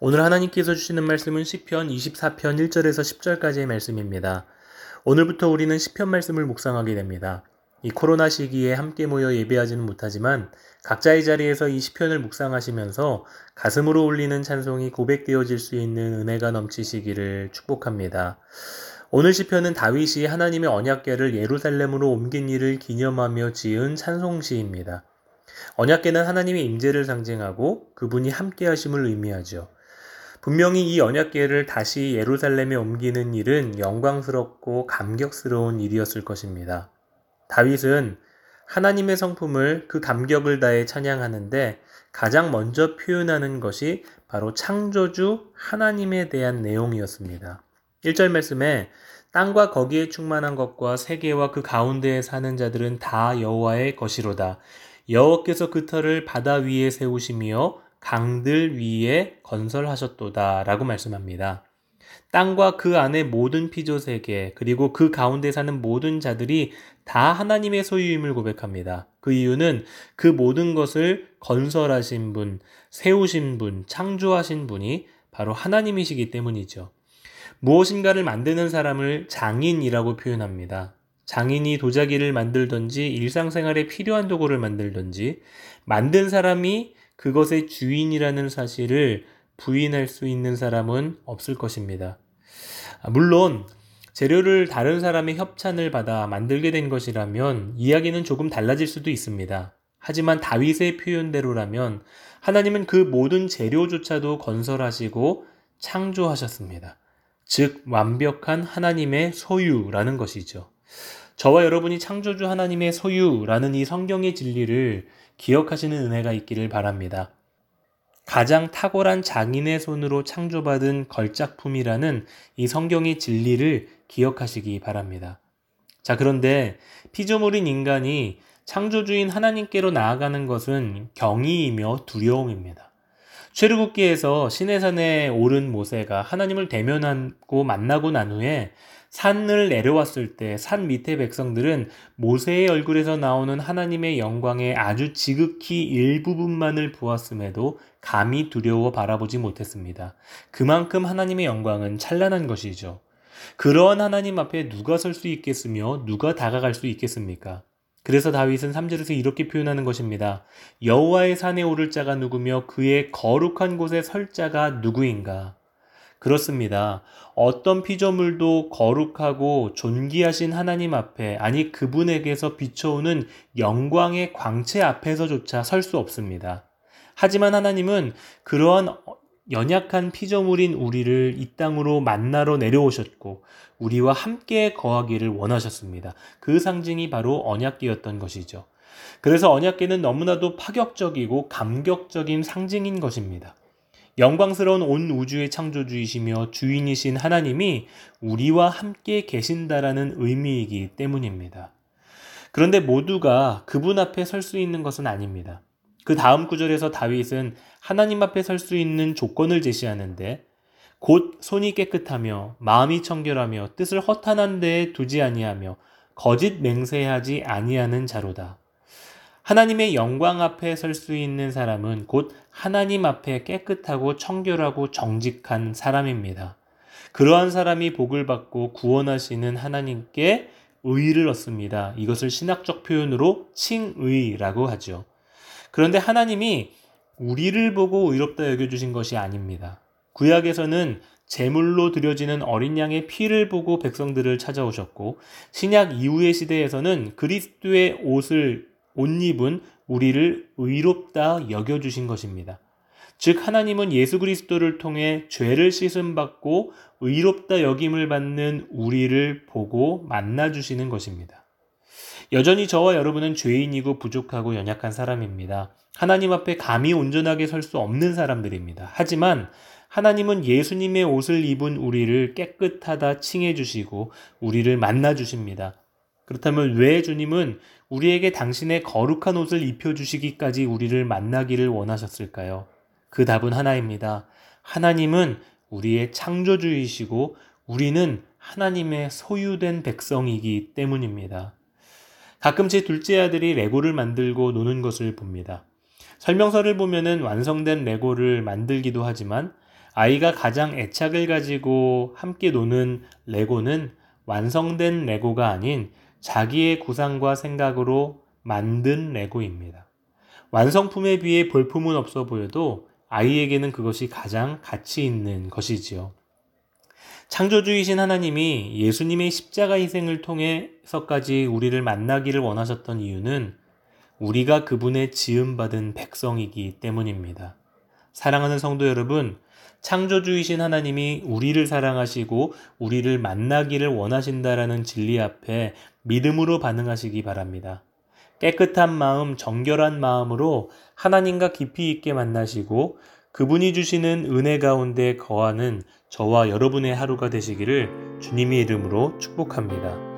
오늘 하나님께서 주시는 말씀은 시편 24편 1절에서 10절까지의 말씀입니다. 오늘부터 우리는 시편 말씀을 묵상하게 됩니다. 이 코로나 시기에 함께 모여 예배하지는 못하지만 각자의 자리에서 이 시편을 묵상하시면서 가슴으로 울리는 찬송이 고백되어질 수 있는 은혜가 넘치시기를 축복합니다. 오늘 시편은 다윗이 하나님의 언약궤를 예루살렘으로 옮긴 일을 기념하며 지은 찬송시입니다. 언약궤는 하나님의 임재를 상징하고 그분이 함께 하심을 의미하죠. 분명히 이 언약궤를 다시 예루살렘에 옮기는 일은 영광스럽고 감격스러운 일이었을 것입니다. 다윗은 하나님의 성품을 그 감격을 다해 찬양하는데 가장 먼저 표현하는 것이 바로 창조주 하나님에 대한 내용이었습니다. 1절 말씀에 땅과 거기에 충만한 것과 세계와 그 가운데에 사는 자들은 다 여호와의 것이로다. 여호와께서 그 터를 바다 위에 세우시며 강들 위에 건설하셨도다 라고 말씀합니다. 땅과 그 안에 모든 피조 세계 그리고 그 가운데 사는 모든 자들이 다 하나님의 소유임을 고백합니다. 그 이유는 그 모든 것을 건설하신 분, 세우신 분, 창조하신 분이 바로 하나님이시기 때문이죠. 무엇인가를 만드는 사람을 장인이라고 표현합니다. 장인이 도자기를 만들든지 일상생활에 필요한 도구를 만들든지 만든 사람이 그것의 주인이라는 사실을 부인할 수 있는 사람은 없을 것입니다. 아, 물론 재료를 다른 사람의 협찬을 받아 만들게 된 것이라면 이야기는 조금 달라질 수도 있습니다. 하지만 다윗의 표현대로라면 하나님은 그 모든 재료조차도 건설하시고 창조하셨습니다. 즉, 완벽한 하나님의 소유라는 것이죠. 저와 여러분이 창조주 하나님의 소유라는 이 성경의 진리를 기억하시는 은혜가 있기를 바랍니다. 가장 탁월한 장인의 손으로 창조받은 걸작품이라는 이 성경의 진리를 기억하시기 바랍니다. 자, 그런데 피조물인 인간이 창조주인 하나님께로 나아가는 것은 경이이며 두려움입니다. 최르굽기에서 시내산에 오른 모세가 하나님을 대면하고 만나고 난 후에 산을 내려왔을 때 산 밑에 백성들은 모세의 얼굴에서 나오는 하나님의 영광의 아주 지극히 일부분만을 보았음에도 감히 두려워 바라보지 못했습니다. 그만큼 하나님의 영광은 찬란한 것이죠. 그러한 하나님 앞에 누가 설 수 있겠으며 누가 다가갈 수 있겠습니까? 그래서 다윗은 3절에서 이렇게 표현하는 것입니다. 여호와의 산에 오를 자가 누구며 그의 거룩한 곳에 설 자가 누구인가? 그렇습니다. 어떤 피조물도 거룩하고 존귀하신 하나님 앞에, 아니 그분에게서 비춰오는 영광의 광채 앞에서조차 설 수 없습니다. 하지만 하나님은 그러한 연약한 피조물인 우리를 이 땅으로 만나러 내려오셨고, 우리와 함께 거하기를 원하셨습니다. 그 상징이 바로 언약계였던 것이죠. 그래서 언약계는 너무나도 파격적이고 감격적인 상징인 것입니다. 영광스러운 온 우주의 창조주이시며 주인이신 하나님이 우리와 함께 계신다라는 의미이기 때문입니다. 그런데 모두가 그분 앞에 설 수 있는 것은 아닙니다. 그 다음 구절에서 다윗은 하나님 앞에 설 수 있는 조건을 제시하는데 곧 손이 깨끗하며 마음이 청결하며 뜻을 허탄한 데에 두지 아니하며 거짓 맹세하지 아니하는 자로다. 하나님의 영광 앞에 설 수 있는 사람은 곧 하나님 앞에 깨끗하고 청결하고 정직한 사람입니다. 그러한 사람이 복을 받고 구원하시는 하나님께 의를 얻습니다. 이것을 신학적 표현으로 칭의라고 하죠. 그런데 하나님이 우리를 보고 의롭다 여겨주신 것이 아닙니다. 구약에서는 제물로 드려지는 어린 양의 피를 보고 백성들을 찾아오셨고 신약 이후의 시대에서는 그리스도의 옷을 옷 입은 우리를 의롭다 여겨주신 것입니다. 즉, 하나님은 예수 그리스도를 통해 죄를 씻음 받고 의롭다 여김을 받는 우리를 보고 만나주시는 것입니다. 여전히 저와 여러분은 죄인이고 부족하고 연약한 사람입니다. 하나님 앞에 감히 온전하게 설 수 없는 사람들입니다. 하지만 하나님은 예수님의 옷을 입은 우리를 깨끗하다 칭해 주시고 우리를 만나 주십니다. 그렇다면 왜 주님은 우리에게 당신의 거룩한 옷을 입혀 주시기까지 우리를 만나기를 원하셨을까요? 그 답은 하나입니다. 하나님은 우리의 창조주이시고 우리는 하나님의 소유된 백성이기 때문입니다. 가끔 제 둘째 아들이 레고를 만들고 노는 것을 봅니다. 설명서를 보면은 완성된 레고를 만들기도 하지만 아이가 가장 애착을 가지고 함께 노는 레고는 완성된 레고가 아닌 자기의 구상과 생각으로 만든 레고입니다. 완성품에 비해 볼품은 없어 보여도 아이에게는 그것이 가장 가치 있는 것이지요. 창조주이신 하나님이 예수님의 십자가 희생을 통해서까지 우리를 만나기를 원하셨던 이유는 우리가 그분의 지음받은 백성이기 때문입니다. 사랑하는 성도 여러분, 창조주이신 하나님이 우리를 사랑하시고 우리를 만나기를 원하신다라는 진리 앞에 믿음으로 반응하시기 바랍니다. 깨끗한 마음, 정결한 마음으로 하나님과 깊이 있게 만나시고 그분이 주시는 은혜 가운데 거하는 저와 여러분의 하루가 되시기를 주님의 이름으로 축복합니다.